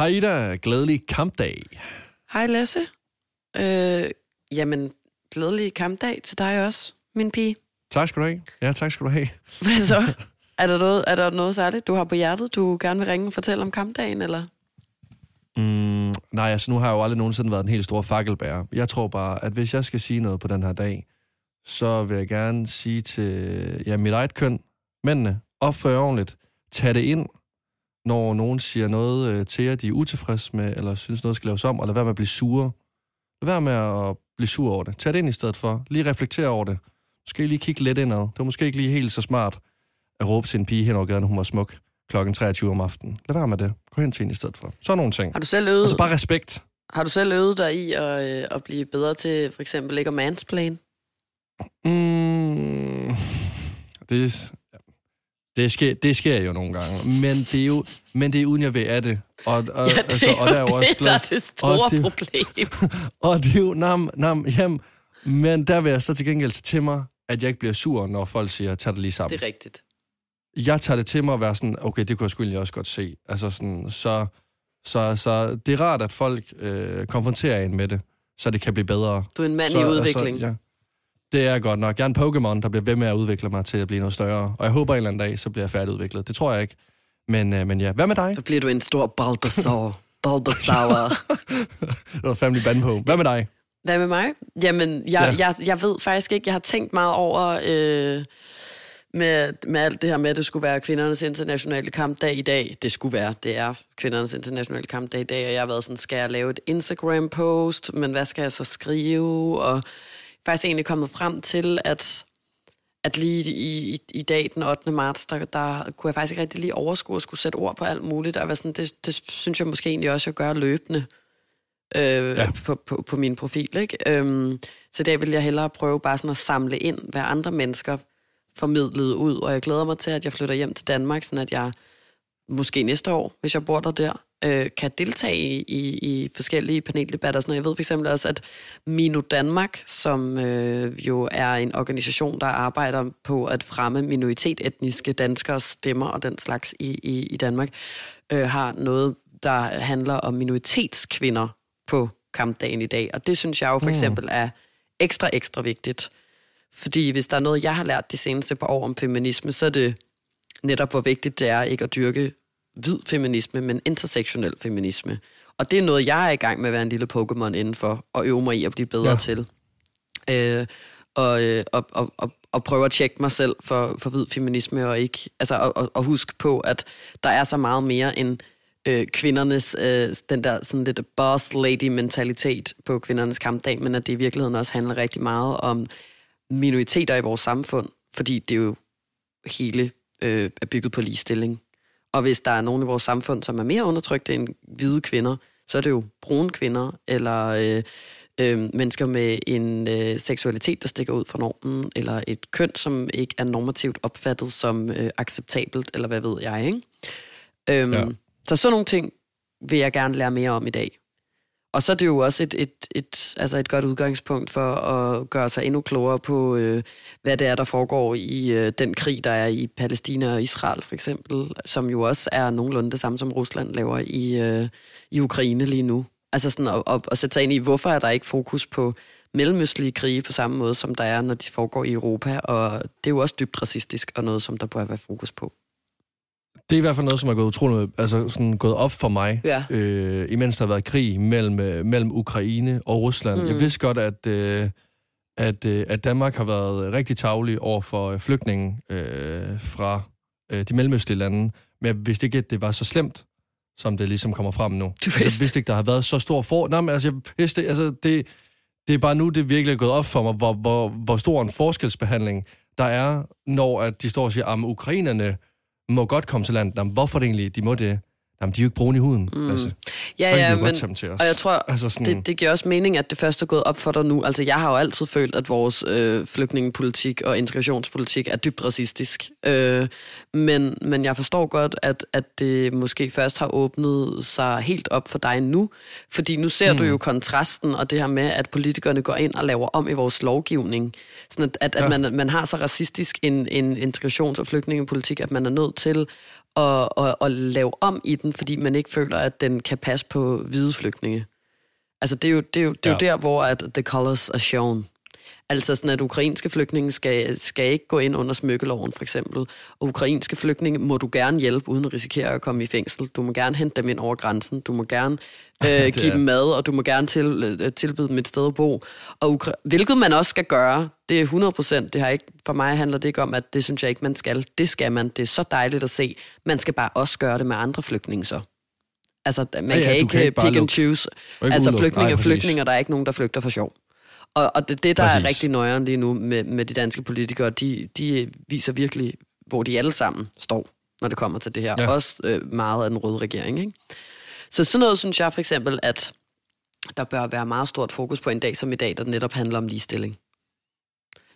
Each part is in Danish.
Hej Ida, glædelig kampdag. Hej Lasse. Øh, jamen, glædelig kampdag til dig også, min pige. Tak skal du have. Ja, tak skal du have. Hvad så? er, der noget, er der noget særligt, du har på hjertet, du gerne vil ringe og fortælle om kampdagen, eller? Mm, nej, altså nu har jeg jo aldrig nogensinde været en helt stor fakkelbærer. Jeg tror bare, at hvis jeg skal sige noget på den her dag, så vil jeg gerne sige til ja, mit eget køn, mændene, opfør ordentligt, tag det ind, når nogen siger noget øh, til jer, de er utilfredse med, eller synes noget skal laves om, og lad være med at blive sure. Lad være med at blive sur over det. Tag det ind i stedet for. Lige reflektere over det. Måske lige kigge lidt indad. Det var måske ikke lige helt så smart at råbe til en pige hen over gaden, hun var smuk klokken 23 om aftenen. Lad være med det. Gå hen til hende i stedet for. Så nogle ting. Har du selv øvet, Altså bare respekt. har du selv øvet dig i at, øh, at blive bedre til for eksempel ikke at mansplain? Mm, det, det, sker, det sker jo nogle gange, men det er jo men det er uden jeg ved af det. Og, og, Ja, det altså, og der er jo også det, der er det store og det- problem. og det er jo nam, nam, hjem. Men der vil jeg så til gengæld tage til mig, at jeg ikke bliver sur, når folk siger, tag det lige sammen. Det er rigtigt. jeg tager det til mig at være sådan, okay, det kunne jeg sgu egentlig også godt se. Altså sådan, så, så, så det er rart, at folk øh, konfronterer en med det, så det kan blive bedre. Du er en mand så, i udvikling. Altså, ja, det er godt nok. Jeg er en Pokémon, der bliver ved med at udvikle mig til at blive noget større. Og jeg håber en eller anden dag, så bliver jeg færdigudviklet. Det tror jeg ikke. Men, øh, men ja, hvad med dig? Så bliver du en stor Bulbasaur. Bulbasaur. Det var family band på. Hvad med dig? Hvad med mig? Jamen, jeg, Ja. ja. jeg, jeg ved faktisk ikke, jeg har tænkt meget over øh, med, med alt det her med, at det skulle være kvindernes internationale kampdag i dag. Det skulle være, det er kvindernes internationale kampdag i dag, og jeg har været sådan, skal jeg lave et Instagram-post, men hvad skal jeg så skrive? Og faktisk egentlig kommet frem til, at at lige i, i, i dag, den 8. marts, der, der kunne jeg faktisk ikke rigtig lige overskue at skulle sætte ord på alt muligt, og sådan, det, det synes jeg måske egentlig også, at gøre løbende øh, ja. på, på, på min profil. Ikke? Øhm, så der vil jeg hellere prøve bare sådan at samle ind, hvad andre mennesker formidlede ud, og jeg glæder mig til, at jeg flytter hjem til Danmark, sådan at jeg måske næste år, hvis jeg bor der der, øh, kan deltage i, i, forskellige paneldebatter. og Sådan noget. Jeg ved for eksempel også, at Mino Danmark, som øh, jo er en organisation, der arbejder på at fremme minoritet etniske danskere stemmer og den slags i, i, i Danmark, øh, har noget, der handler om minoritetskvinder på kampdagen i dag. Og det synes jeg jo for eksempel er ekstra, ekstra vigtigt. Fordi hvis der er noget, jeg har lært de seneste par år om feminisme, så er det netop, hvor vigtigt det er ikke at dyrke hvid feminisme, men intersektionel feminisme. Og det er noget, jeg er i gang med at være en lille Pokémon indenfor, og øve mig i at blive bedre Ja. til. Øh, og, øh, og, og, og, og prøve at tjekke mig selv for, for hvid feminisme, og ikke altså, og, og, og huske på, at der er så meget mere end øh, kvindernes, øh, den der sådan lidt boss lady mentalitet på kvindernes kampdag, men at det i virkeligheden også handler rigtig meget om minoriteter i vores samfund, fordi det er jo hele øh, er bygget på ligestilling. Og hvis der er nogen i vores samfund, som er mere undertrykte end hvide kvinder, så er det jo brune kvinder, eller øh, øh, mennesker med en øh, seksualitet, der stikker ud fra normen, eller et køn, som ikke er normativt opfattet som øh, acceptabelt, eller hvad ved jeg, ikke? Øhm, ja. Så sådan nogle ting vil jeg gerne lære mere om i dag. Og så er det jo også et, et, et, altså et godt udgangspunkt for at gøre sig endnu klogere på, øh, hvad det er, der foregår i øh, den krig, der er i Palæstina og Israel for eksempel, som jo også er nogenlunde det samme, som Rusland laver i, øh, i Ukraine lige nu. Altså sådan at, at, at sætte sig ind i, hvorfor er der ikke fokus på mellemøstlige krige på samme måde, som der er, når de foregår i Europa, og det er jo også dybt racistisk, og noget, som der bør være fokus på. Det er i hvert fald noget, som er gået utroligt, altså sådan gået op for mig, Ja. øh, imens der har været krig mellem, øh, mellem Ukraine og Rusland. Mm. Jeg vidste godt, at, øh, at, øh, at Danmark har været rigtig tavlig over for øh, flygtninge øh, fra øh, de mellemøstlige lande, men jeg vidste ikke, at det var så slemt, som det ligesom kommer frem nu. Altså, jeg vidste. vidste ikke, der har været så stor for... Nej, men altså, jeg vidste, altså, det, det er bare nu, det virkelig er gået op for mig, hvor, hvor, hvor stor en forskelsbehandling der er, når at de står og siger, at ukrainerne må godt komme til landet. Jamen, hvorfor det egentlig, de må det? Jamen, de er jo ikke brune i huden. Mm. Altså, Ja, ja, men, godt til os. og jeg tror, Altså sådan- det, det giver også mening, at det først er gået op for dig nu. Altså, jeg har jo altid følt, at vores øh, flygtningepolitik og integrationspolitik er dybt racistisk. Øh, men, men jeg forstår godt, at, at det måske først har åbnet sig helt op for dig nu. Fordi nu ser mm. du jo kontrasten og det her med, at politikerne går ind og laver om i vores lovgivning. Sådan at, at, at Ja. man, man har så racistisk en, en integrations- og flygtningepolitik, at man er nødt til at, at, at lave om i den fordi man ikke føler, at den kan passe på hvide flygtninge. Altså, det er jo, det er jo, det er jo Ja. der, hvor at the colors are shown. Altså sådan, at ukrainske flygtninge skal, skal ikke gå ind under smykkeloven, for eksempel. Og ukrainske flygtninge må du gerne hjælpe, uden at risikere at komme i fængsel. Du må gerne hente dem ind over grænsen. Du må gerne øh, give dem mad, og du må gerne til, øh, tilbyde dem et sted at bo. Og Ukra- hvilket man også skal gøre. Det er 100 procent. Det har ikke, for mig handler det ikke om, at det synes jeg ikke, man skal. Det skal man. Det er så dejligt at se. Man skal bare også gøre det med andre flygtninge så. Altså, man Ja, ja, kan ikke kan ikke pick and choose. Ikke Altså udelukke. flygtninge er flygtninge, og der er ikke nogen, der flygter for sjov. Og, og det, det der Præcis. er rigtig nøjeren lige nu med, med de danske politikere, de, de viser virkelig, hvor de alle sammen står, når det kommer til det her. Ja. Også øh, meget af den røde regering. Ikke? Så sådan noget synes jeg for eksempel, at der bør være meget stort fokus på en dag som i dag, der netop handler om ligestilling.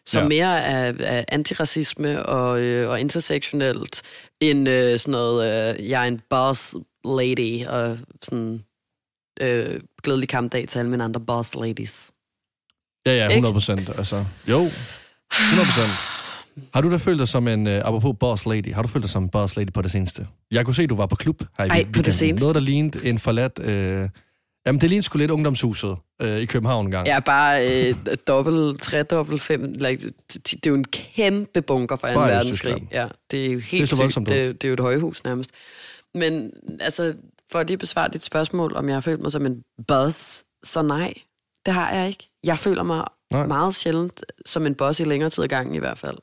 Så ja. mere af, af antiracisme og, øh, og intersektionelt, end øh, sådan noget, øh, jeg er en boss lady, og sådan øh, glædelig kampdag til alle mine andre boss ladies. Ja, ja, Ikke? 100 procent. Altså, jo, 100 procent. Har du da følt dig som en, uh, apropos boss lady, har du følt dig som en boss lady på det seneste? Jeg kunne se, du var på klub her i Ej, på det weekenden. seneste? Noget, der lignede en forladt... Øh, jamen, det lignede sgu lidt ungdomshuset øh, i København engang. Er bare øh, dobbelt, tredobbelt, fem... Like, det det er jo en kæmpe bunker for 2. Bare i verdenskrig. Ja, det er jo helt Det er så sygt. voldsomt ud. Det, det er jo et højhus nærmest. Men altså, for at lige besvare dit spørgsmål, om jeg har følt mig som en buzz, så nej, det har jeg ikke. Jeg føler mig Nej. meget sjældent som en boss i længere tid ad gangen i hvert fald.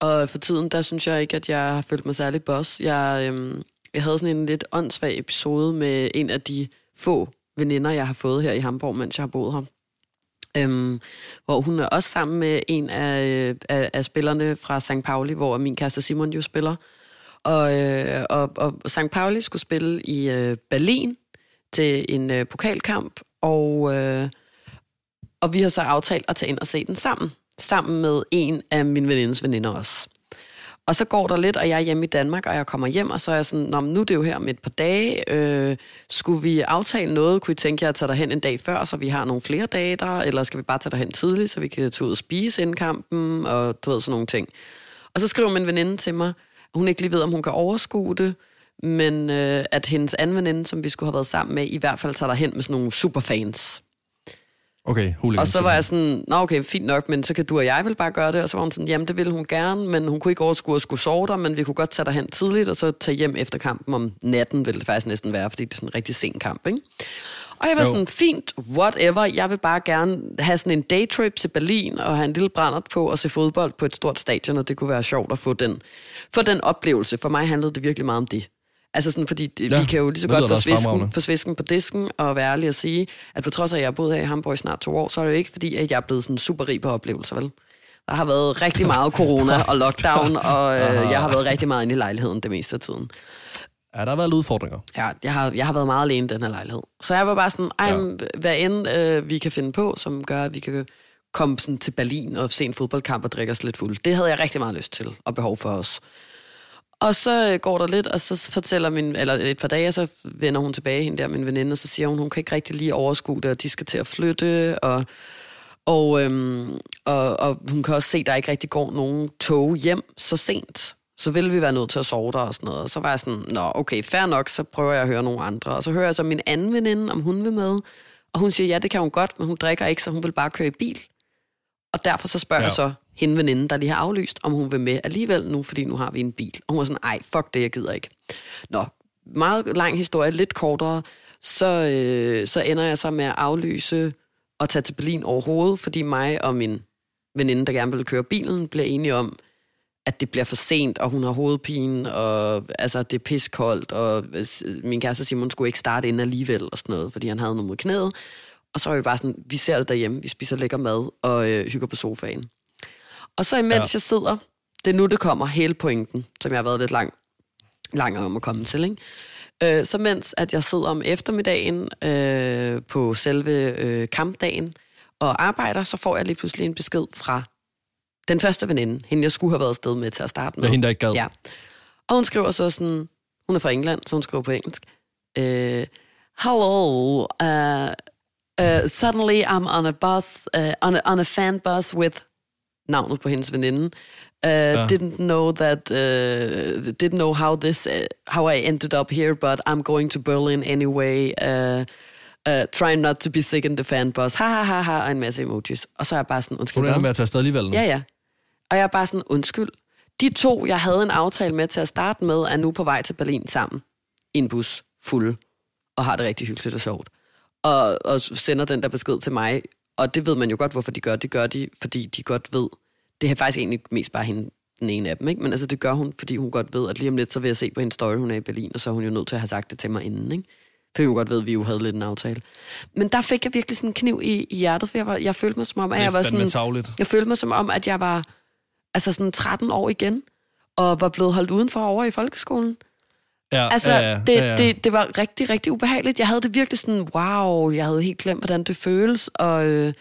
Og for tiden, der synes jeg ikke, at jeg har følt mig særlig boss. Jeg, øhm, jeg havde sådan en lidt åndssvag episode med en af de få veninder, jeg har fået her i Hamburg, mens jeg har boet her. Øhm, hvor hun er også sammen med en af, øh, af, af spillerne fra St. Pauli, hvor min kæreste Simon jo spiller. Og, øh, og, og St. Pauli skulle spille i øh, Berlin til en øh, pokalkamp, og, øh, og vi har så aftalt at tage ind og se den sammen. Sammen med en af min venindes veninder også. Og så går der lidt, og jeg er hjemme i Danmark, og jeg kommer hjem, og så er jeg sådan, Nå, nu er det jo her om et par dage. Øh, skulle vi aftale noget? Kunne I tænke jer at tage derhen en dag før, så vi har nogle flere dage der? Eller skal vi bare tage derhen tidligt, så vi kan tage ud og spise inden kampen? Og du ved, sådan nogle ting. Og så skriver min veninde til mig, at hun ikke lige ved, om hun kan overskue det, men øh, at hendes anden veninde, som vi skulle have været sammen med, i hvert fald tager derhen med sådan nogle superfans. Okay, hooligan. Og så var jeg sådan, nå okay, fint nok, men så kan du og jeg vel bare gøre det. Og så var hun sådan, jamen det ville hun gerne, men hun kunne ikke overskue at skulle sove der, men vi kunne godt tage derhen tidligt, og så tage hjem efter kampen om natten, ville det faktisk næsten være, fordi det er sådan en rigtig sen kamp, ikke? Og jeg var Jo. sådan, fint, whatever, jeg vil bare gerne have sådan en daytrip til Berlin, og have en lille brændert på, og se fodbold på et stort stadion, og det kunne være sjovt at få den, få den oplevelse. For mig handlede det virkelig meget om det. Altså sådan, fordi det, Ja, vi kan jo lige så godt få svisken, få svisken på disken og være ærlig at sige, at på trods af, at jeg har boet her i Hamburg i snart to år, så er det jo ikke fordi, at jeg er blevet sådan super rig på oplevelser, vel? Der har været rigtig meget corona og lockdown, og øh, jeg har været rigtig meget inde i lejligheden det meste af tiden. Ja, der har været udfordringer. Ja, jeg har, jeg har været meget alene i den her lejlighed. Så jeg var bare sådan, ej, ja. hvad end øh, vi kan finde på, som gør, at vi kan komme sådan til Berlin og se en fodboldkamp og drikke os lidt fuld. Det havde jeg rigtig meget lyst til og behov for os. Og så øh, går der lidt, og så fortæller min, eller et par dage, så vender hun tilbage, hende der, min veninde, og så siger hun, hun kan ikke rigtig lige overskue det, og de skal til at flytte, og, og, øhm, og, og hun kan også se, at der ikke rigtig går nogen tog hjem så sent. Så vil vi være nødt til at sove der og sådan noget. Og så var jeg sådan, nå okay, fair nok, så prøver jeg at høre nogle andre. Og så hører jeg så min anden veninde, om hun vil med. Og hun siger, ja, det kan hun godt, men hun drikker ikke, så hun vil bare køre i bil. Og derfor så spørger ja. jeg så hende veninden, der lige har aflyst, om hun vil med alligevel nu, fordi nu har vi en bil. Og hun var sådan, ej, fuck det, jeg gider ikke. Nå, meget lang historie, lidt kortere. Så, øh, så ender jeg så med at aflyse og tage til Berlin overhovedet, fordi mig og min veninde, der gerne ville køre bilen, bliver enige om, at det bliver for sent, og hun har hovedpine, og altså, det er piskoldt, og øh, min kæreste Simon skulle ikke starte ind alligevel, og sådan noget, fordi han havde noget mod knæet. Og så var vi bare sådan, vi ser det derhjemme, vi spiser lækker mad, og øh, hygger på sofaen. Og så imens Ja. ja. jeg sidder, det er nu, det kommer, hele pointen, som jeg har været lidt lang, lang om at komme til, ikke? Øh, så mens at jeg sidder om eftermiddagen øh, på selve øh, kampdagen og arbejder, så får jeg lige pludselig en besked fra den første veninde, hende jeg skulle have været afsted med til at starte med. Er hende, der ikke gad. Ja. Og hun skriver så sådan, hun er fra England, så hun skriver på engelsk. Uh, Hello, uh, uh, suddenly I'm on a bus, uh, on, a, on a fan bus with navnet på hendes veninde. Uh, ja. Didn't know that, uh, didn't know how this, uh, how I ended up here, but I'm going to Berlin anyway. Uh, uh, trying not to be sick in the fan bus. Ha, ha, ha, ha, og en masse emojis. Og så er jeg bare sådan, undskyld. Hun ender med at tage afsted alligevel nu. Ja, ja. Og jeg er bare sådan, undskyld. De to, jeg havde en aftale med til at starte med, er nu på vej til Berlin sammen. I en bus, fuld, og har det rigtig hyggeligt og sjovt. Og, og sender den der besked til mig. Og det ved man jo godt, hvorfor de gør. Det gør de, fordi de godt ved. Det er faktisk egentlig mest bare hende, den ene af dem, ikke? Men altså, det gør hun, fordi hun godt ved, at lige om lidt, så vil jeg se på hendes story, hun er i Berlin, og så er hun jo nødt til at have sagt det til mig inden, ikke? For hun godt ved, at vi jo havde lidt en aftale. Men der fik jeg virkelig sådan en kniv i, i hjertet, for jeg, var, jeg følte mig som om, at jeg var sådan... Tavligt. Jeg følte mig som om, at jeg var altså sådan 13 år igen, og var blevet holdt udenfor over i folkeskolen. Ja, Altså, ja, ja, det, ja, ja. Det, det var rigtig, rigtig ubehageligt. Jeg havde det virkelig sådan, wow, jeg havde helt glemt, hvordan det føles at, øh,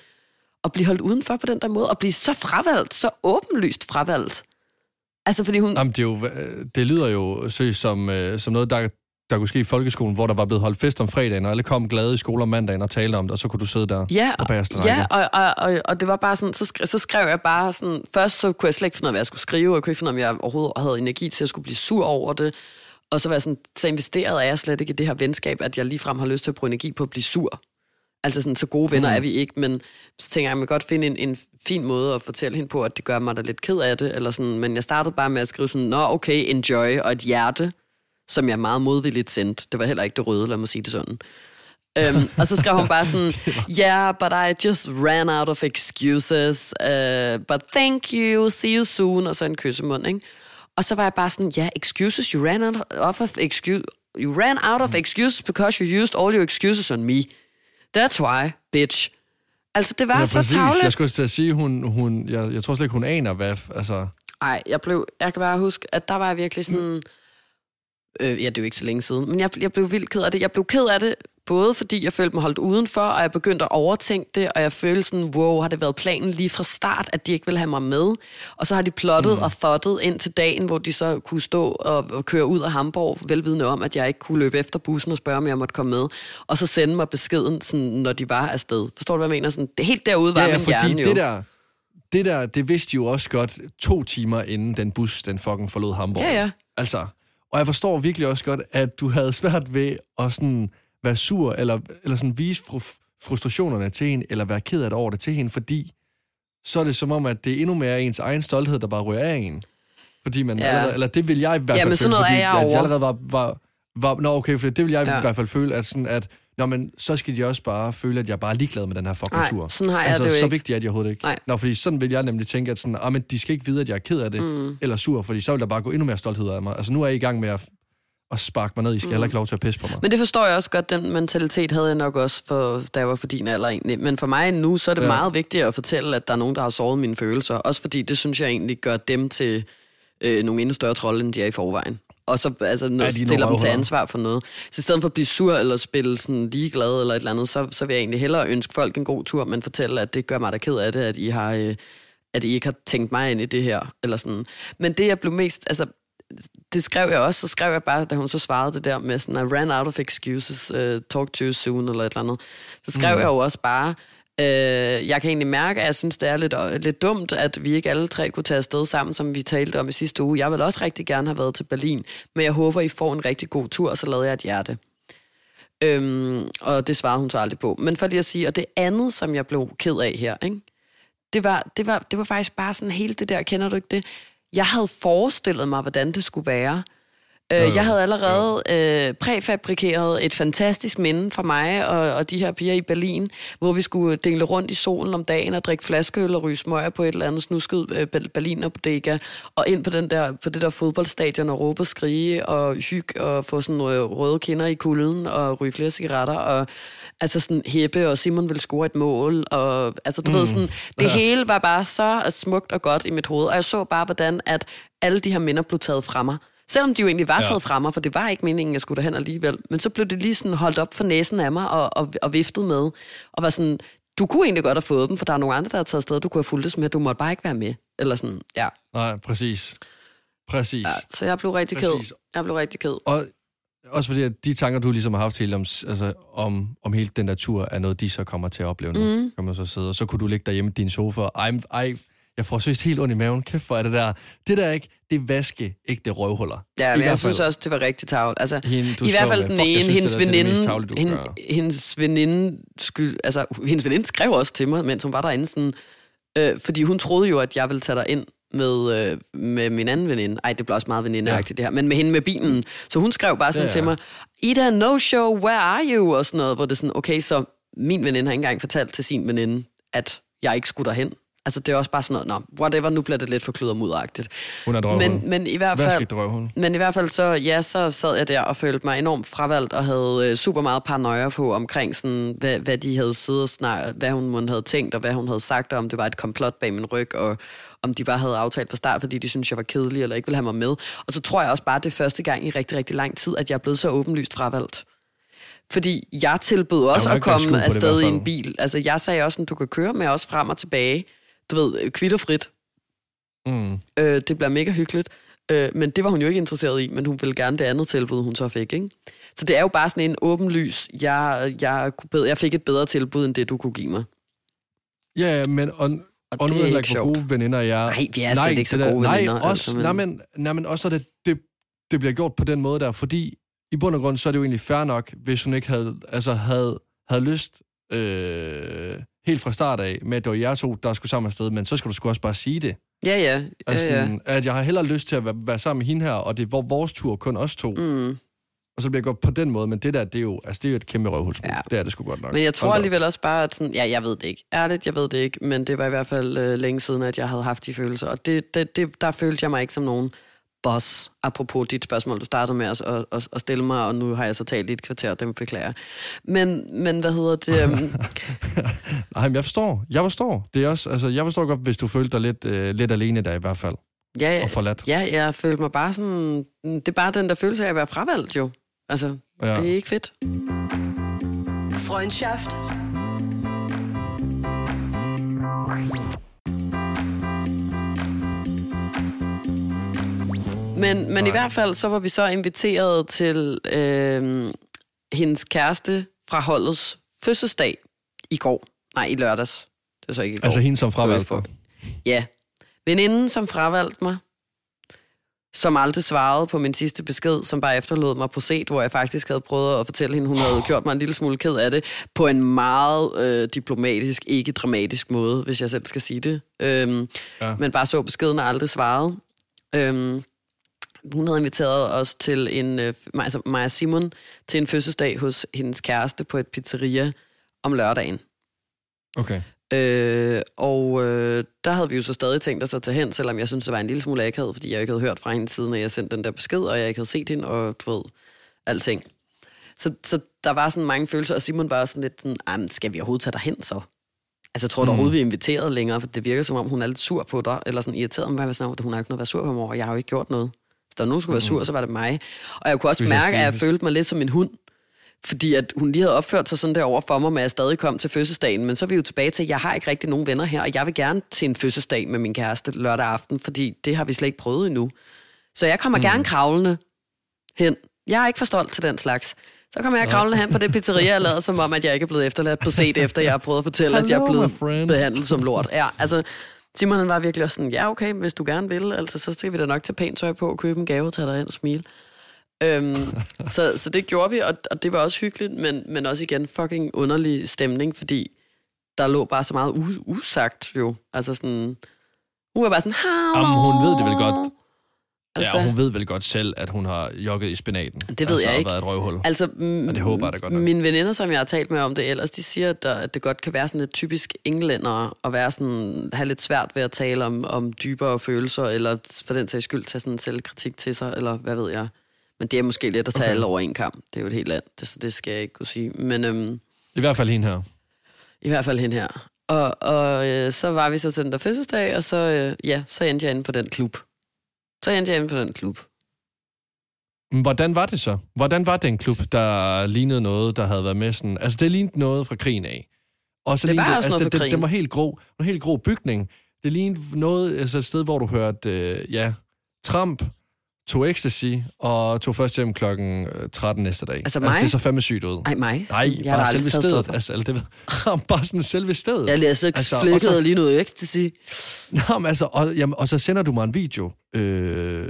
at blive holdt udenfor på den der måde, og blive så fravalgt, så åbenlyst fravalgt. Altså, fordi hun... Jamen, det, er jo, øh, det lyder jo seriøst som, øh, som noget, der, der kunne ske i folkeskolen, hvor der var blevet holdt fest om fredagen, og alle kom glade i skole om mandagen og talte om det, og så kunne du sidde der Ja, på bagerste ja og, og, og, og det var bare sådan, så skrev, så skrev jeg bare sådan, først så kunne jeg slet ikke finde ud af, hvad jeg skulle skrive, og jeg kunne ikke finde ud af, om jeg overhovedet havde energi til at skulle blive sur over det. Og så var jeg sådan, så investeret er jeg slet ikke i det her venskab, at jeg ligefrem har lyst til at bruge energi på at blive sur. Altså sådan, så gode venner mm. er vi ikke, men så tænker jeg, at man kan godt finde en, en fin måde at fortælle hende på, at det gør mig da lidt ked af det, eller sådan, men jeg startede bare med at skrive sådan, nå okay, enjoy, og et hjerte, som jeg meget modvilligt sendte. Det var heller ikke det røde, lad mig sige det sådan. Um, og så skrev hun bare sådan, yeah, but I just ran out of excuses, uh, but thank you, see you soon, og så en kyssemund, ikke? Og så var jeg bare sådan, ja, yeah, excuses, you ran out of excuse, you ran out of excuses because you used all your excuses on me. That's why, bitch. Altså, det var Ja, så præcis. tavligt. Jeg skulle til at sige, hun, hun, jeg, jeg tror slet ikke, hun aner, hvad... Altså, Ej, jeg, blev, jeg kan bare huske, at der var jeg virkelig sådan... Øh, ja, det er jo ikke så længe siden, men jeg, jeg blev vildt ked af det. Jeg blev ked af det, både fordi jeg følte mig holdt udenfor, og jeg begyndte at overtænke det, og jeg følte sådan, wow, har det været planen lige fra start, at de ikke ville have mig med? Og så har de plottet mm. og thottet ind til dagen, hvor de så kunne stå og, og køre ud af Hamburg, velvidende om, at jeg ikke kunne løbe efter bussen og spørge, om jeg måtte komme med. Og så sende mig beskeden, sådan, når de var afsted. Forstår du, hvad jeg mener? Sådan, det, helt derude var ja, ja, min fordi hjerne jo. det der, det der, det vidste de jo også godt to timer inden den bus, den fucking forlod Hamburg. Ja, ja. Altså, og jeg forstår virkelig også godt, at du havde svært ved at sådan være sur, eller, eller sådan vise fru- frustrationerne til hende, eller være ked af det over det til hende, fordi så er det som om, at det er endnu mere ens egen stolthed, der bare ryger af en. Fordi man Ja. ja. allerede, eller det vil jeg i hvert Ja, fald men sådan føle, fordi jeg at jeg allerede var, var, var, nå okay, for det vil jeg Ja. ja. i hvert fald føle, at sådan, at Nå, men så skal de også bare føle, at jeg bare er ligeglad med den her fucking Nej, tur. sådan har jeg altså, det jo så ikke. vigtigt er de overhovedet ikke. Nej. Nå, fordi sådan vil jeg nemlig tænke, at sådan, ah, men de skal ikke vide, at jeg er ked af det, mm. eller sur, fordi så vil der bare gå endnu mere stolthed af mig. Altså, nu er jeg i gang med at, at sparke mig ned. I skal mm. heller ikke lov til at pisse på mig. Men det forstår jeg også godt, den mentalitet havde jeg nok også, for, da jeg var på din alder egentlig. Men for mig nu, så er det ja. Meget vigtigt at fortælle, at der er nogen, der har såret mine følelser. Også fordi det synes jeg egentlig gør dem til øh, nogle endnu større trolde, end de er i forvejen. Og så altså, når Ja, de er stiller dem til ansvar for noget. Så i stedet for at blive sur eller spille sådan ligeglad eller et eller andet, så, så vil jeg egentlig hellere ønske folk en god tur, men fortælle, at det gør mig da ked af det, at I har... Øh, at I ikke har tænkt mig ind i det her, eller sådan. Men det, jeg blev mest, altså, det skrev jeg også, så skrev jeg bare, da hun så svarede det der med sådan, I ran out of excuses, uh, talk to you soon, eller et eller andet. Så skrev mm. jeg jo også bare, øh, jeg kan egentlig mærke, at jeg synes, det er lidt, lidt dumt, at vi ikke alle tre kunne tage afsted sammen, som vi talte om i sidste uge. Jeg vil også rigtig gerne have været til Berlin, men jeg håber, I får en rigtig god tur, og så lavede jeg et hjerte. Øhm, og det svarede hun så aldrig på. Men for lige at sige, og det andet, som jeg blev ked af her, ikke? Det, var, det, var, det var faktisk bare sådan hele det der, kender du ikke det? Jeg havde forestillet mig, hvordan det skulle være. Øh, jeg havde allerede øh, præfabrikeret et fantastisk minde fra mig og, og de her piger i Berlin, hvor vi skulle dele rundt i solen om dagen og drikke flaskeøl og ryge smøger på et eller andet snusket øh, Ber- Berliner bodega, og ind på, den der, på det der fodboldstadion og råbe og skrige og hygge og få sådan øh, røde kinder i kulden og ryge flere cigaretter og altså sådan Heppe og Simon ville score et mål og altså du mm. ved sådan, det Ja. hele var bare så smukt og godt i mit hoved, og jeg så bare, hvordan at alle de her minder blev taget fra mig. Selvom de jo egentlig var Ja. taget fra mig, for det var ikke meningen, jeg skulle derhen alligevel. Men så blev det lige sådan holdt op for næsen af mig og, og, og viftet med. Og var sådan, du kunne egentlig godt have fået dem, for der er nogle andre, der har taget afsted, du kunne have fulgt med, du måtte bare ikke være med. Eller sådan, ja. Nej, præcis. Præcis. ja så jeg blev rigtig Præcis. ked. Jeg blev rigtig ked. Og også fordi, at de tanker, du ligesom har haft hele om, altså, om, om hele den der tur, er noget, de så kommer til at opleve nu. Mm. Kan man så sidde, og så kunne du ligge derhjemme i din sofa, og I'm, I, Jeg får seriøst helt ondt i maven. Kæft for er det der. Det der ikke, det vaske ikke det røvhuller. Ja, men jeg synes også, det var rigtig tavligt. Altså, Hende, I hvert fald den ene, hendes er mest veninde, du hende, hendes veninde skyld, altså hendes veninde skrev også til mig, mens hun var derinde sådan, øh, fordi hun troede jo, at jeg ville tage dig ind med, øh, med min anden veninde. Ej, det blev også meget venindeagtigt det her, men med hende med bilen. Så hun skrev bare sådan Ja, til ja. mig, Ida, no show, where are you? Og sådan noget, hvor det er sådan, okay, så min veninde har ikke engang fortalt til sin veninde, at jeg ikke skulle derhen. Altså, det er også bare sådan noget, nå, whatever, nu bliver det lidt for kludermudagtigt. Hun er. Men, men i hvert fald... et røvhul. Men i hvert fald så, ja, så sad jeg der og følte mig enormt fravalgt og havde øh, super meget paranoia på omkring, sådan, hvad, hvad de havde siddet og snakket, hvad hun mon havde tænkt, og hvad hun havde sagt, og om det var et komplot bag min ryg, og om de bare havde aftalt fra start, fordi de synes jeg var kedelig, eller ikke ville have mig med. Og så tror jeg også bare, det er første gang i rigtig, rigtig lang tid, at jeg er blevet så åbenlyst fravalgt. Fordi jeg tilbød også må at komme afsted i en bil. Altså, jeg sagde også, at du kan køre med os frem og tilbage. Du ved, kvitterfrit. Mm. Øh, det bliver mega hyggeligt. Øh, men det var hun jo ikke interesseret i, men hun ville gerne det andet tilbud, hun så fik. Ikke? Så det er jo bare sådan en åben lys. Jeg, jeg, jeg fik et bedre tilbud, end det du kunne give mig. Ja, ja, men... Og, Og og nu det er jeg ikke hvor gode veninder jeg er. Nej, vi er slet ikke så det der- gode nej, veninder, Også, altså, men- nej, men, nej, men også er det, det, det bliver gjort på den måde der, fordi i bund og grund, så er det jo egentlig fair nok, hvis hun ikke havde, altså havde, havde lyst øh, helt fra start af, med at det var jer to, der skulle sammen afsted, men så skal du sgu også bare sige det. Ja, ja. Altså, ja, ja. sådan, at jeg har hellere lyst til at være, være sammen med hende her, og det vor- vores tur, kun os to. Mm. Og så bliver jeg godt på den måde, men det der, det er jo, altså, det er jo et kæmpe røvhulsmove. Ja. Ja. Det er det sgu godt nok. Men jeg tror Hold alligevel også bare, at sådan, ja, jeg ved det ikke. Ærligt, jeg ved det ikke, men det var i hvert fald øh, længe siden, at jeg havde haft de følelser. Og det, det, det, der følte jeg mig ikke som nogen boss, apropos dit spørgsmål, du startede med at, at, at, at stille mig, og nu har jeg så talt i et kvarter, det beklager jeg. Men, men hvad hedder det? øhm, Nej, men jeg forstår. Jeg forstår. Det er også, altså, jeg forstår godt, hvis du følte dig lidt, øh, lidt alene der i hvert fald. ja, Og forladt. ja, jeg følte mig bare sådan... Det er bare den der følelse af at være fravalgt, jo. Altså, Ja. det er ikke fedt. Freundschaft. Men, men i hvert fald, så var vi så inviteret til øh, hendes kæreste fra holdets fødselsdag i går. Nej, i lørdags. Det var så ikke i går. Altså hende som fravalgte dig. Ja. Veninden, som fravalgte mig, som aldrig svarede på min sidste besked, som bare efterlod mig på set, hvor jeg faktisk havde prøvet at fortælle hende, hun havde gjort mig en lille smule ked af det, på en meget øh, diplomatisk, ikke dramatisk måde, hvis jeg selv skal sige det. Øhm, ja. Men bare så beskeden og aldrig svarede. Øhm, hun havde inviteret os til en, øh, altså og Simon, til en fødselsdag hos hendes kæreste på et pizzeria om lørdagen. Okay. Øh, og øh, der havde vi jo så stadig tænkt os at tage hen, selvom jeg synes, det var en lille smule akavet, fordi jeg ikke havde hørt fra hende siden, at jeg sendte den der besked, og jeg ikke havde set hende, og du ved, alting. Så, så der var sådan mange følelser, og Simon var sådan lidt sådan, "Ej, men skal vi overhovedet tage dig hen så? Altså, jeg tror du Mm. overhovedet, vi er inviteret længere, for det virker som om, hun er lidt sur på dig, eller sådan irriteret, men hvad sådan, hun har ikke noget at være sur på mig over, og jeg har jo ikke gjort noget. Hvis der nogen, skulle være sur, så var det mig. Og jeg kunne også mærke, at jeg hvis- følte mig lidt som en hund, fordi at hun lige havde opført sig sådan der over for mig, at jeg stadig kom til fødselsdagen. Men så er vi jo tilbage til, at jeg har ikke rigtig nogen venner her, og jeg vil gerne til en fødselsdag med min kæreste lørdag aften, fordi det har vi slet ikke prøvet endnu. Så jeg kommer mm. gerne kravlende hen. Jeg er ikke for stolt til den slags. Så kommer jeg kravlende hen på det pizzeria og lader som om, at jeg ikke er blevet efterladt på set, efter jeg har prøvet at fortælle, at jeg er Hello, blevet behandlet som lort. Ja, altså, Simon han var virkelig også sådan, ja okay, hvis du gerne vil, altså, så skal vi da nok tage pænt tøj på og købe en gave til dig hen og smile. Øhm, så, så det gjorde vi, og, og det var også hyggeligt, men, men også igen fucking underlig stemning, fordi der lå bare så meget u- usagt jo. Altså sådan, hun var bare sådan, Hallo. Jamen, hun ved det vel godt. Altså, Ja, hun ved vel godt selv, at hun har jogget i spinaten. Det ved altså, jeg og ikke. været et røvhul. Altså, mm, det håber jeg da godt nok. Mine veninder, som jeg har talt med om det ellers, de siger, at, der, at det godt kan være sådan lidt typisk englænder at være sådan, have lidt svært ved at tale om, om dybere følelser, eller for den sags skyld tage sådan selvkritik til sig, eller hvad ved jeg. Men det er måske lidt at tage okay. alle over en kamp. Det er jo et helt land, det, så det skal jeg ikke kunne sige. Men øhm, I hvert fald hende her. i hvert fald hende her. Og, og øh, så var vi så til den der fødselsdag, og så, øh, ja, så endte jeg inde på den klub. Så endte jeg inde på den klub. Hvordan var det så? Hvordan var den klub, der lignede noget, der havde været med sådan... Altså, det lignede noget fra krigen af. Og så Det var lignede, også altså, noget fra det, det, den var helt grå, en helt grå bygning. Det lignede noget, altså et sted, hvor du hørte, øh, ja, tramp, tog ecstasy og tog først hjem klokken øh, 13 næste dag. Altså Altså, mig? det så fandme sygt ud. Ej, mig? Nej, Jeg bare selve stedet. Altså, eller det, bare sådan selve stedet. Jeg læser Altså, altså, flækket lige noget ecstasy. Nå, men altså, og, jamen, og så sender du mig en video øh,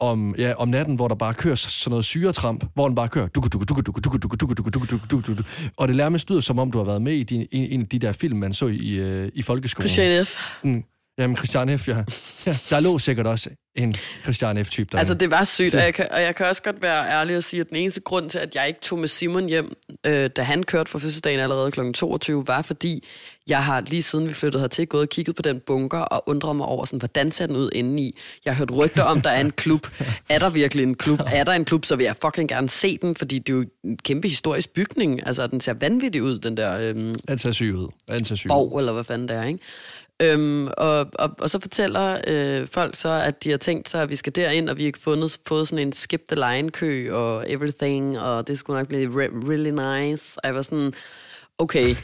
om, ja, om natten, hvor der bare kører sådan noget syretramp, hvor den bare kører duku, duku, duku, duku, duku, duku, duku, duku, duku, duku, duku. og det nærmest lyder, som om du har været med i din, en, en af de der film, man så i, øh, i folkeskolen. Christian F. Mm. Jamen, Christian F., ja. ja. Der lå sikkert også en Christian F.-type der. Altså, det var sygt, og jeg, kan, og jeg kan også godt være ærlig og sige, at den eneste grund til, at jeg ikke tog med Simon hjem, øh, da han kørte for fødselsdagen allerede kl. 22, var fordi, jeg har lige siden vi flyttede hertil, gået og kigget på den bunker og undret mig over, sådan, hvordan ser den ud indeni. Jeg har hørt rygter om, der er en klub. Er der virkelig en klub? Er der en klub, så vil jeg fucking gerne se den, fordi det er jo en kæmpe historisk bygning. Altså, den ser vanvittig ud, den der... Øh, ser syg ud. Han ser syg borg, eller hvad fanden det er, ikke? Øhm, og, og, og så fortæller øh, folk så, at de har tænkt sig, at vi skal derind, og vi har fundet, fået sådan en skip the line kø og everything, og det skulle nok blive re- really nice. Og jeg var sådan, okay,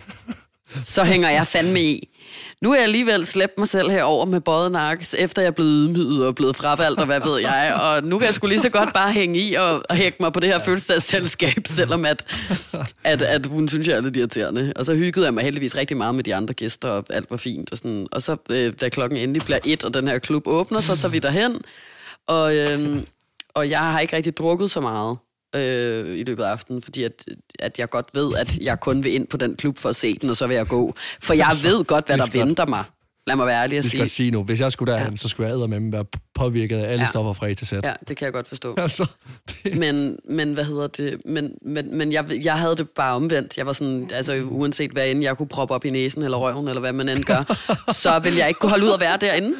så hænger jeg fandme i. Nu er jeg alligevel slæbt mig selv herover med bøjet nakke, efter jeg er blevet ydmyget og blevet fravalgt, og hvad ved jeg. Og nu kan jeg sgu lige så godt bare hænge i og, og hække mig på det her fødselsdagsselskab, selvom at, at, at hun synes, jeg er lidt irriterende. Og så hyggede jeg mig heldigvis rigtig meget med de andre gæster, og alt var fint. Og, sådan. og så, øh, da klokken endelig bliver et, og den her klub åbner, så tager vi derhen. Og, øhm, og jeg har ikke rigtig drukket så meget øh, i løbet af aftenen, fordi at, at jeg godt ved, at jeg kun vil ind på den klub for at se den, og så vil jeg gå. For jeg ved godt, hvad der venter mig. Lad mig være ærlig skal sige. sige nu, hvis jeg skulle derhen, ja. så skulle jeg med være påvirket af alle Ja. stoffer fra A til Z. Ja, det kan jeg godt forstå. Altså, det, Men, men hvad hedder det? Men, men, men jeg, jeg havde det bare omvendt. Jeg var sådan, altså uanset hvad end jeg kunne proppe op i næsen eller røven, eller hvad man end gør, så ville jeg ikke kunne holde ud at være derinde.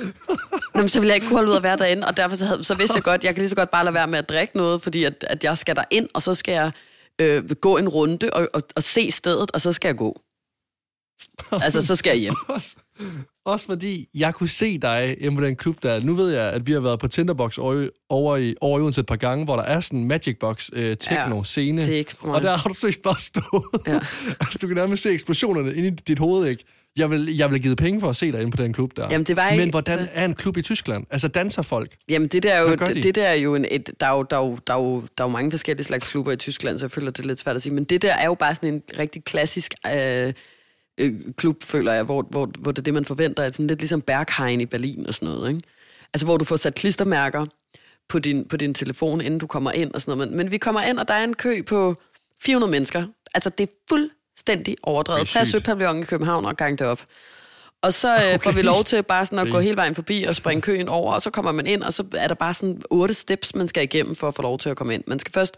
Jamen, så ville jeg ikke kunne holde ud at være derinde, og derfor så, havde, så vidste jeg godt, jeg kan lige så godt bare lade være med at drikke noget, fordi at, at jeg skal derind, og så skal jeg øh, gå en runde og, og, og se stedet, og så skal jeg gå. Altså, så skal jeg hjem. også, fordi jeg kunne se dig hjemme på den klub der. Nu ved jeg, at vi har været på Tinderbox over, i- over i, over i Odense et par gange, hvor der er sådan en Magic Box øh, techno-scene. det er ikke for mig. og der har du seriøst bare stået. Ja. altså, du kan nærmest se eksplosionerne inde i dit hoved, ikke? Jeg vil, jeg vil givet penge for at se dig inde på den klub der. Jamen, det var ikke- Men hvordan er en klub i Tyskland? Altså, danser folk? Jamen, det der er jo, gør det, de? det der er jo en, et, der, er jo, der, er jo, der, er jo, der er jo mange forskellige slags klubber i Tyskland, så jeg føler, det er lidt svært at sige. Men det der er jo bare sådan en rigtig klassisk øh, øh, klub, føler jeg, hvor, hvor, hvor det er det, man forventer. Altså, sådan lidt ligesom Berghain i Berlin og sådan noget. Ikke? Altså, hvor du får sat klistermærker på din, på din telefon, inden du kommer ind og sådan noget. Men, men vi kommer ind, og der er en kø på 400 mennesker. Altså, det er fuldstændig overdrevet. Er Tag sygt. Søpavillon i København og gang det op. Og så øh, okay. får vi lov til bare sådan at gå hele vejen forbi og springe køen over, og så kommer man ind, og så er der bare sådan otte steps, man skal igennem for at få lov til at komme ind. Man skal først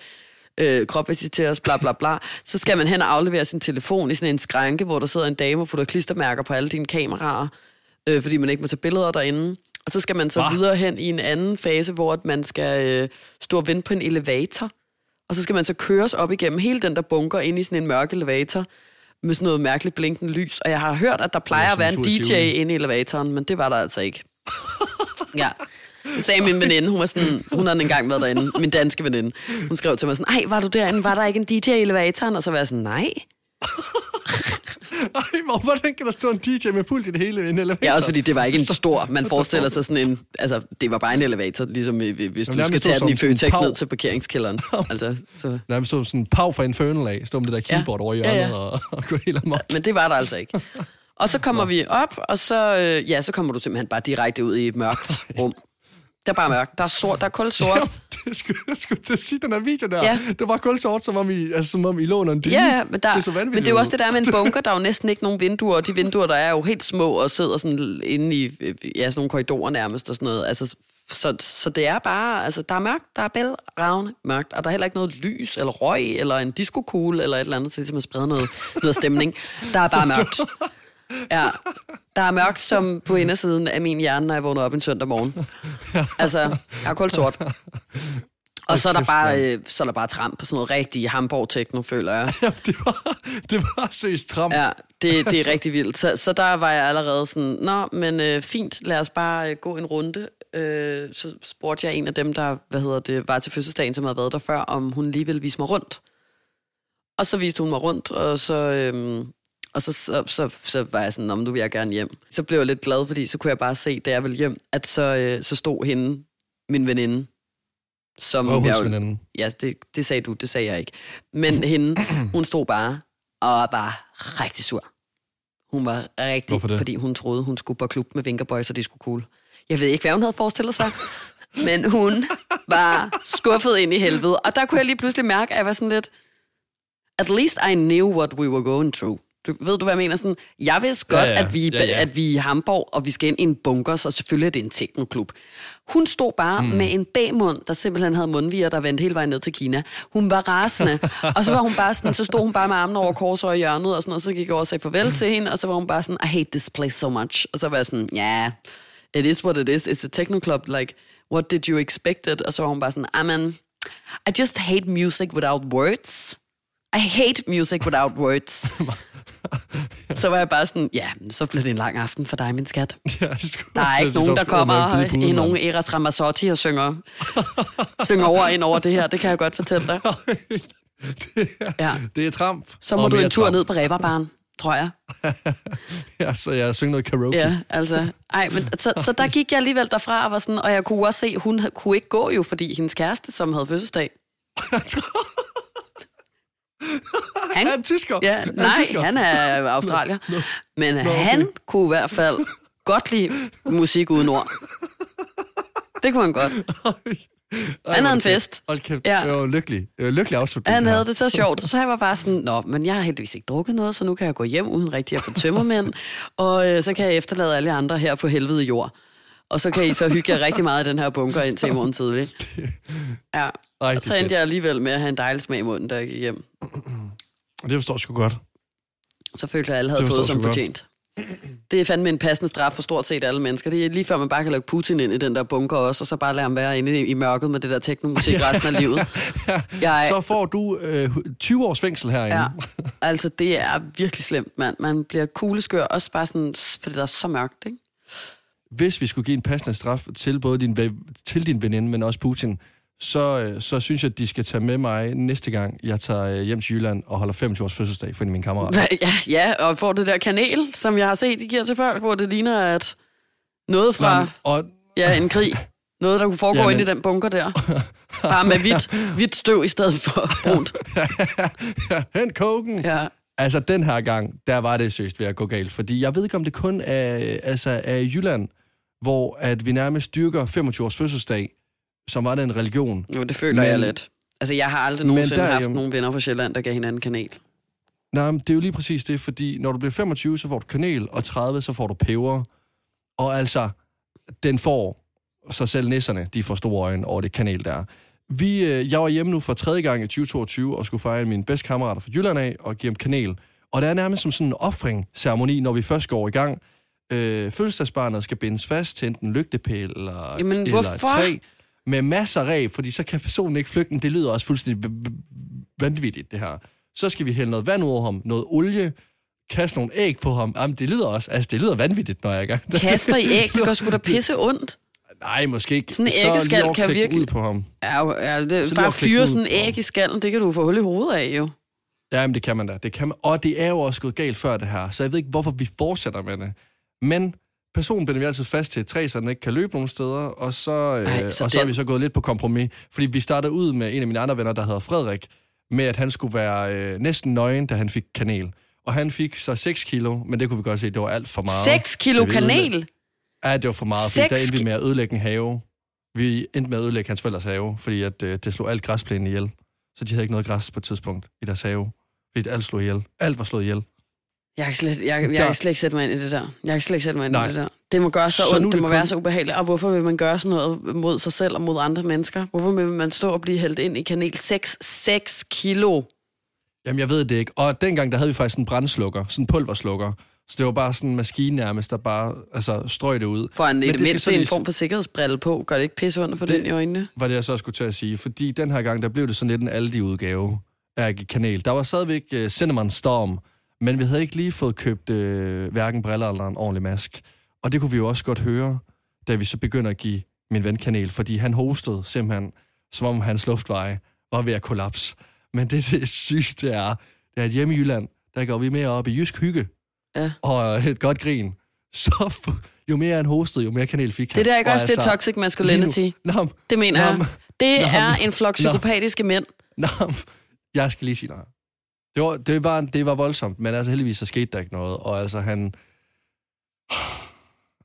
øh, kropvisiteres, bla bla bla. Så skal man hen og aflevere sin telefon i sådan en skranke, hvor der sidder en dame og putter klistermærker på alle dine kameraer, øh, fordi man ikke må tage billeder derinde. Og så skal man så Hva? videre hen i en anden fase, hvor at man skal øh, stå og vente på en elevator. Og så skal man så køres op igennem hele den der bunker ind i sådan en mørk elevator med sådan noget mærkeligt blinkende lys. Og jeg har hørt, at der plejer at være en DJ inde i elevatoren, men det var der altså ikke. Ja. Det sagde min veninde, hun var sådan, hun havde engang været derinde, min danske veninde. Hun skrev til mig sådan, ej, var du derinde, var der ikke en DJ i elevatoren? Og så var jeg sådan, nej. Ej, hvor, hvordan kan der stå en DJ med pult i det hele en elevator? Ja, også fordi det var ikke en stor, man forestiller sig sådan en, altså, det var bare en elevator, ligesom hvis du skal tage den i som sådan en Føtex ned til parkeringskælderen. Altså, så. Nærmest stå sådan en pav fra Infernal af, stå med det der keyboard over i Ja, hjørnet ja. Og, og gå helt amok. Men det var der altså ikke. Og så kommer vi op, og så, øh, ja, så kommer du simpelthen bare direkte ud i et mørkt rum. Der er bare mørkt. Der er sort, der er kul sort. Ja, det skulle, jeg skulle til at sige, den her video der. Ja. Det var kun sort, som om I, altså, som om I lå under en dyne. Ja, ja, men, der, det er så men det er jo også det der med en bunker, der er jo næsten ikke nogen vinduer, og de vinduer, der er jo helt små og sidder sådan inde i ja, sådan nogle korridorer nærmest og sådan noget. Altså, så, så det er bare, altså der er mørkt, der er bælragende mørkt, og der er heller ikke noget lys eller røg eller en diskokugle eller et eller andet til at sprede noget, noget stemning. Der er bare mørkt. Ja, der er mørkt som på indersiden af min hjerne, når jeg vågner op en søndag morgen. Altså, jeg er koldt sort. Og så er der bare, øh, så er der bare tramp på sådan noget rigtig Hamburg-techno, føler jeg. Ja, det var, det var seriøst tram. Ja, det, det er rigtig vildt. Så, så der var jeg allerede sådan, nå, men øh, fint, lad os bare øh, gå en runde. Øh, så spurgte jeg en af dem, der hvad hedder det, var til fødselsdagen, som havde været der før, om hun lige ville vise mig rundt. Og så viste hun mig rundt, og så, øhm, og så, så, så, så var jeg sådan, om nu vil jeg gerne hjem. Så blev jeg lidt glad, fordi så kunne jeg bare se, da jeg ville hjem, at så, øh, så stod hende, min veninde, som Og jeg. Ja, det, det sagde du, det sagde jeg ikke. Men hende, hun stod bare og var bare rigtig sur. Hun var rigtig, fordi hun troede, hun skulle på klub med Vinkerboys, og det skulle cool. Jeg ved ikke, hvad hun havde forestillet sig, men hun var skuffet ind i helvede. Og der kunne jeg lige pludselig mærke, at jeg var sådan lidt, at least I knew what we were going through. Du, ved du, hvad jeg mener? Sådan, jeg vidste godt, Ja, ja. At, vi, Ja, ja. at vi er i Hamburg, og vi skal ind i en bunkers, og selvfølgelig er det en teknoklub. Hun stod bare mm. med en bagmund, der simpelthen havde mundviger, der vendte hele vejen ned til Kina. Hun var rasende, og så var hun bare sådan, så stod hun bare med armene over kors og i hjørnet, og, sådan, og så gik jeg over og sagde farvel til hende, og så var hun bare sådan, I hate this place so much. Og så var jeg sådan, ja, yeah, it is what it is. It's a techno club, like, what did you expect it? Og så var hun bare sådan, I mean, I just hate music without words. I hate music without words. så var jeg bare sådan, ja, så blev det en lang aften for dig, min skat. Ja, Der er ikke nogen, der kommer i nogen. Eras Ramazzotti og synger, synger over ind over det her. Det kan jeg godt fortælle dig. Ja. Det er tramp. Så må du en tur tramp. ned på Reberbaren, tror jeg. Ja, så jeg synger noget karaoke. Ja, altså. Ej, men, så, så der gik jeg alligevel derfra og var sådan, og jeg kunne også se, hun kunne ikke gå jo, fordi hendes kæreste, som havde fødselsdag. Han, Han er tysker. ja, Han nej, tysker. han er australier. Men han kunne i hvert fald godt lide musik uden ord. Det kunne han godt. Ej, Han havde en fest. Hold kæft, Ja. jeg var lykkelig. Jeg var lykkelig afslutning. Han her. havde det så sjovt, så jeg var bare sådan, nå, men jeg har heldigvis ikke drukket noget, så nu kan jeg gå hjem uden rigtig at få tømmermænd, og øh, så kan jeg efterlade alle andre her på helvede jord. Og så kan I så hygge jer rigtig meget i den her bunker indtil i morgen tidlig. Ja, Ej, så endte jeg alligevel med at have en dejlig smag i munden, da jeg gik hjem. Det forstår jeg sgu godt. Så følte jeg, at alle havde fået som fortjent. Det er fandme en passende straf for stort set alle mennesker. Det er lige før man bare kan lukke Putin ind i den der bunker også, og så bare lade ham være inde i, i mørket med det der teknomusik resten af livet. Jeg, Så får du øh, 20 års fængsel herinde. Ja, altså det er virkelig slemt, mand. Man bliver kugleskør, også bare sådan, fordi der er så mørkt, ikke? Hvis vi skulle give en passende straf til både din, til din veninde, men også Putin, så, øh, så synes jeg, at de skal tage med mig næste gang, jeg tager øh, hjem til Jylland og holder 25 års fødselsdag for en af mine kammerater. Ja, ja, og får det der kanel, som jeg har set, de giver til folk, hvor det ligner, at noget fra Nå, og ja, en krig, noget, der kunne foregå Jamen. inde i den bunker der. Bare med hvidt, hvidt støv i stedet for brunt. hent koken. Ja. Altså, den her gang, der var det søst ved at gå galt. Fordi jeg ved ikke, om det kun er, altså, er Jylland, hvor at vi nærmest dyrker 25 års fødselsdag, som var det en religion. Jo, det føler Men- jeg lidt. Altså, jeg har aldrig nogensinde der er haft jo- nogen venner fra Sjælland, der gav hinanden kanel. Nej, men det er jo lige præcis det, fordi når du bliver 25, så får du kanel, og 30, så får du peber. Og altså, den får, så selv nisserne, de får store øjne over det kanel der. Vi, øh, jeg var hjemme nu for tredje gang i 2022, og skulle fejre mine bedste kammerater fra Jylland af, og give dem kanel. Og det er nærmest som sådan en offring-ceremoni, når vi først går i gang. Øh, fødselsdagsbarnet skal bindes fast til enten en lygtepæl eller, Jamen, eller hvorfor? træ med masser af ræb, fordi så kan personen ikke flygte. Det lyder også fuldstændig vanvittigt, det her. Så skal vi hælde noget vand over ham, noget olie, kaste nogle æg på ham. Jamen, det lyder også, altså det lyder vanvittigt, når jeg er gang. Kaster i æg, det gør sgu da pisse ondt. Nej, måske ikke. Sådan en Så æggeskal kan overklikke virkelig- ud på ham. Ja, ja det, Så bare fyre sådan en æg i skallen, det kan du få hul i hovedet af, jo. Jamen, det kan man da. Det kan man. Og det er jo også gået galt før det her, så jeg ved ikke, hvorfor vi fortsætter med det. Men personen binder vi altid fast til træ, så den ikke kan løbe nogen steder, og så, øh, Ej, så og så er den- vi så gået lidt på kompromis. Fordi vi startede ud med en af mine andre venner, der hedder Frederik, med at han skulle være øh, næsten nøgen, da han fik kanel. Og han fik så 6 kilo, men det kunne vi godt se, det var alt for meget. 6 kilo kanel? Ja, det var for meget, fordi der Seks endte vi med at ødelægge en have. Vi endte med at ødelægge hans forældres have, fordi at, øh, det slog alt græsplænen ihjel. Så de havde ikke noget græs på et tidspunkt i deres have. Fordi alt slog ihjel. Alt var slået ihjel. Jeg kan, slet, jeg, jeg Der- kan slet ikke sætte mig ind i det der. Jeg kan slet ikke sætte mig ind Nej. i det der. Det må gøre så, Så ondt, det det må kun- være så ubehageligt. Og hvorfor vil man gøre sådan noget mod sig selv og mod andre mennesker? Hvorfor vil man stå og blive hældt ind i kanel? 6, 6 kilo. Jamen, jeg ved det ikke. Og dengang, der havde vi faktisk en brændslukker, sådan en pulverslukker. Så det var bare sådan en maskine nærmest, der bare altså, strøg det ud. For en, Men det det mindste en lige- form for sikkerhedsbrille på. Gør det ikke pisse ondt for Det- den i øjnene? Var det, jeg så skulle til at sige. Fordi den her gang, der blev det sådan lidt en Aldi-udgave af kanel. Der var stadigvæk uh, Cinnamon Storm, men vi havde ikke lige fået købt uh, hverken briller eller en ordentlig mask. Og det kunne vi jo også godt høre, da vi så begynder at give min ven kanel, fordi han hostede simpelthen, som om hans luftveje var ved at kollapse. Men det, det sygeste er, det er, at hjemme i Jylland, der går vi mere op i jysk hygge Ja. og et godt grin. Så jo mere han hostede, jo mere kanel fik han. Det der er ikke Og også det altså, toxic masculinity. men- Det mener Nå, jeg. Det Nå, er en flok psykopatiske mænd. Nå, men jeg skal lige sige noget. Det var, det, var, det var voldsomt, men altså heldigvis så skete der ikke noget. Og altså han...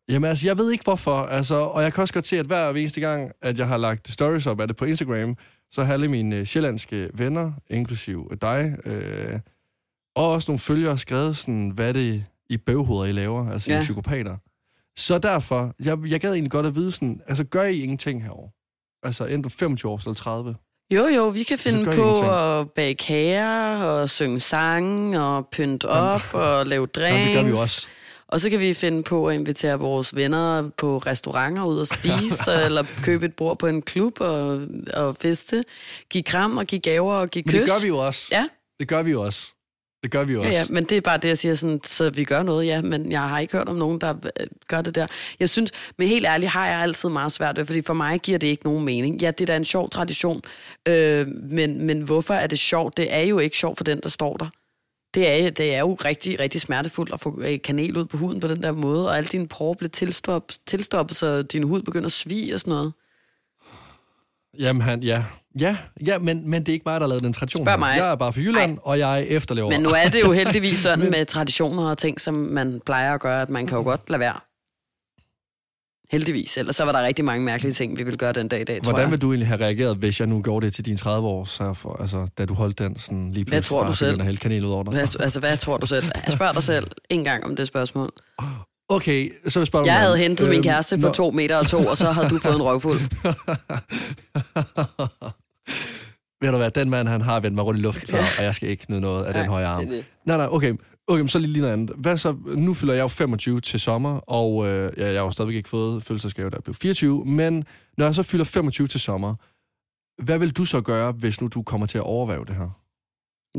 Jamen altså, jeg ved ikke hvorfor. Altså, og jeg kan også godt se, at hver eneste gang, at jeg har lagt stories op af det på Instagram, så har alle mine øh, sjællandske venner, inklusiv dig, øh, og også nogle følgere skrevet sådan, hvad det i bøvhoveder, I laver, altså ja. I psykopater. Så derfor, jeg, jeg gad egentlig godt at vide sådan, altså gør I ingenting herover? Altså enten du 25 år eller 30? Jo, jo, vi kan finde på at bage kager og synge sange og pynte op og lave drinks. Jamen, det gør vi jo også. Og så kan vi finde på at invitere vores venner på restauranter ud og spise, eller købe et bord på en klub og, og feste. Give kram og give gaver og give Men kys. det gør vi jo også. Ja. Det gør vi jo også. Det gør vi jo Ja, også. ja, men det er bare det, jeg siger, sådan, så vi gør noget, ja, men jeg har ikke hørt om nogen, der øh, gør det der. Jeg synes, men helt ærligt har jeg altid meget svært ved, fordi for mig giver det ikke nogen mening. Ja, det er da en sjov tradition, øh, men, men hvorfor er det sjovt? Det er jo ikke sjovt for den, der står der. Det er, det er jo rigtig, rigtig smertefuldt at få øh, kanel ud på huden på den der måde, og alle dine porer bliver tilstoppet, tilstoppet, så din hud begynder at svige og sådan noget. Jamen, han, ja. Ja, ja men, men det er ikke mig, der har lavet den tradition. Spørg mig. Jeg er bare fra Jylland, Ej. og jeg efterlever. Men nu er det jo heldigvis sådan med traditioner og ting, som man plejer at gøre, at man kan jo godt lade være. Heldigvis. Ellers så var der rigtig mange mærkelige ting, vi ville gøre den dag i dag, Hvordan vil du egentlig have reageret, hvis jeg nu gjorde det til dine 30 år, så for, altså, da du holdt den sådan lige pludselig tror du selv? begyndte at hælde kanel ud over dig? Hvad, altså, hvad tror du selv? Jeg spørger dig selv en gang om det spørgsmål. Okay, så vil jeg Jeg havde hentet min Øhm, kæreste på når- to meter og to, og så havde du fået en røvfuld. Ved du hvad, den mand, han har vendt mig rundt i luften før, og jeg skal ikke nyde noget af den Nej, høje arm. det det. Nej, nej, okay. Okay, så lige, lige noget andet. Hvad så? Nu fylder jeg jo 25 til sommer, og øh, ja, jeg har jo stadigvæk ikke fået fødselsdagsgave, der blev 24. Men når jeg så fylder 25 til sommer, hvad vil du så gøre, hvis nu du kommer til at overvære det her?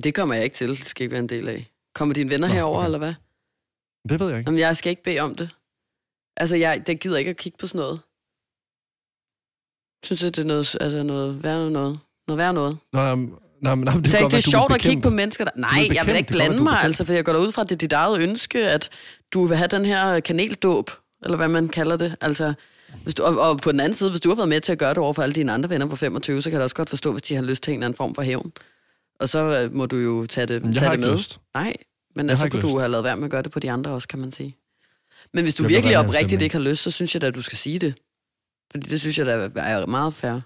Det kommer jeg ikke til. Det skal ikke være en del af. Kommer dine venner Nå, herover okay. eller hvad? Det ved jeg ikke. Jamen, jeg skal ikke bede om det. Altså, jeg det gider ikke at kigge på sådan noget. Synes jeg, det er noget, altså noget værre noget. Noget værre noget. Nå, nej, nej, nej, Det, er godt ikke, det er du sjovt at kigge bekæmpe- på mennesker, der... Nej, vil jeg vil bekæmpe- ikke godt blande du vil mig, bekæmpe- altså, for jeg går ud fra, at det er dit eget ønske, at du vil have den her kaneldåb, eller hvad man kalder det. Altså, hvis du, og, og, på den anden side, hvis du har været med til at gøre det over for alle dine andre venner på 25, så kan jeg da også godt forstå, hvis de har lyst til en eller anden form for hævn. Og så øh, må du jo tage det, jeg tage det med. lyst. Nej, men Jeg altså, kunne du lyst. have lavet være med at gøre det på de andre også, kan man sige. Men hvis du bliver virkelig oprigtigt ikke har lyst, så synes jeg da, at du skal sige det. Fordi det synes jeg da er meget fair.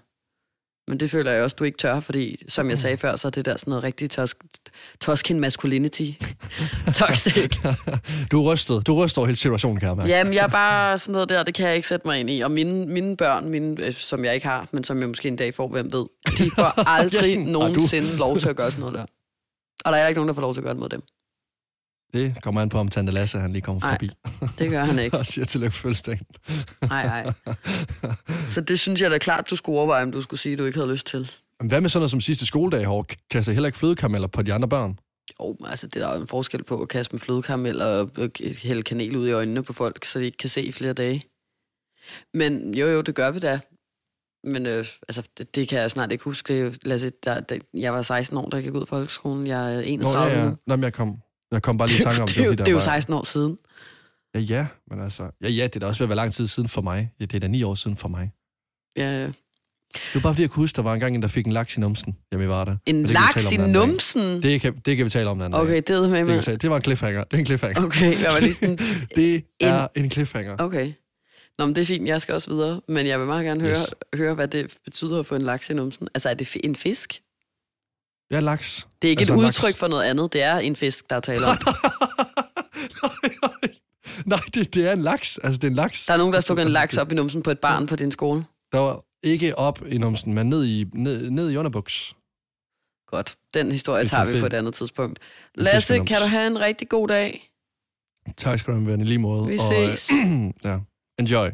Men det føler jeg også, du ikke tør, fordi som jeg sagde før, så er det der sådan noget rigtig tos- toskin masculinity. Toxic. du er rystet. Du er rystet over hele situationen, kan jeg mærke. Jamen, jeg er bare sådan noget der, det kan jeg ikke sætte mig ind i. Og mine, mine børn, mine, øh, som jeg ikke har, men som jeg måske en dag får, hvem ved, de får aldrig yes, sådan, "Ah, du." nogensinde lov til at gøre sådan noget der. Og der er ikke nogen, der får lov til at gøre det mod dem. Det kommer an på, om Tante Lasse han lige kommer Nej. forbi Det gør han ikke. og siger tillykke fødselsdagen. Nej, nej. Så det synes jeg da klart, du skulle overveje, om du skulle sige, at du ikke havde lyst til. Men Hvad med sådan noget som sidste skoledag i år? Kaster heller ikke flødekarameller på de andre børn? Jo, altså det er der jo en forskel på at kaste med flødekaramel og hælde kanel ud i øjnene på folk, så de ikke kan se i flere dage. Men jo, jo, det gør vi da. Men øh, altså, det, det kan jeg snart ikke huske. Det er jo- Lad os, se, der, der, jeg var 16 år, da jeg gik ud af folkeskolen. Jeg er Nå, 31 ja, ja. nu. Nå, men jeg kom, jeg kom bare lige i tanke om det, jo, fordi det er jo der 16 år siden. Ja, ja, men altså... Ja, ja, det er da også ved at være lang tid siden for mig. Ja, det er da ni år siden for mig. Ja, ja. Det var bare fordi, jeg kunne huske, der var en gang en, der fik en laks i numsen. Jamen, var der. En det laks i en numsen? Det kan, det kan vi tale om den anden Okay, dag. det er med Det, mig. tale. det var en cliffhanger. Det er en cliffhanger. Okay, jeg var lige sådan... Det er en cliffhanger. Okay. Nå, men det er fint, jeg skal også videre. Men jeg vil meget gerne høre, Yes. høre hvad det betyder at få en laks i numsen. Altså, er det en fisk? Ja, laks. Det er ikke Altså et laks. udtryk for noget andet. Det er en fisk, der er tale om. Nej, det, det er en laks. Altså, det er en laks. Der er nogen, der har stukket en laks op i numsen på et barn på din skole. Der var ikke op i numsen, men ned i, ned, ned i underbuks. Godt. Den historie tager vi på et andet tidspunkt. Lasse, kan du have en rigtig god dag? Tak skal du have, i lige måde. Vi Og, øh, ses. ja, enjoy.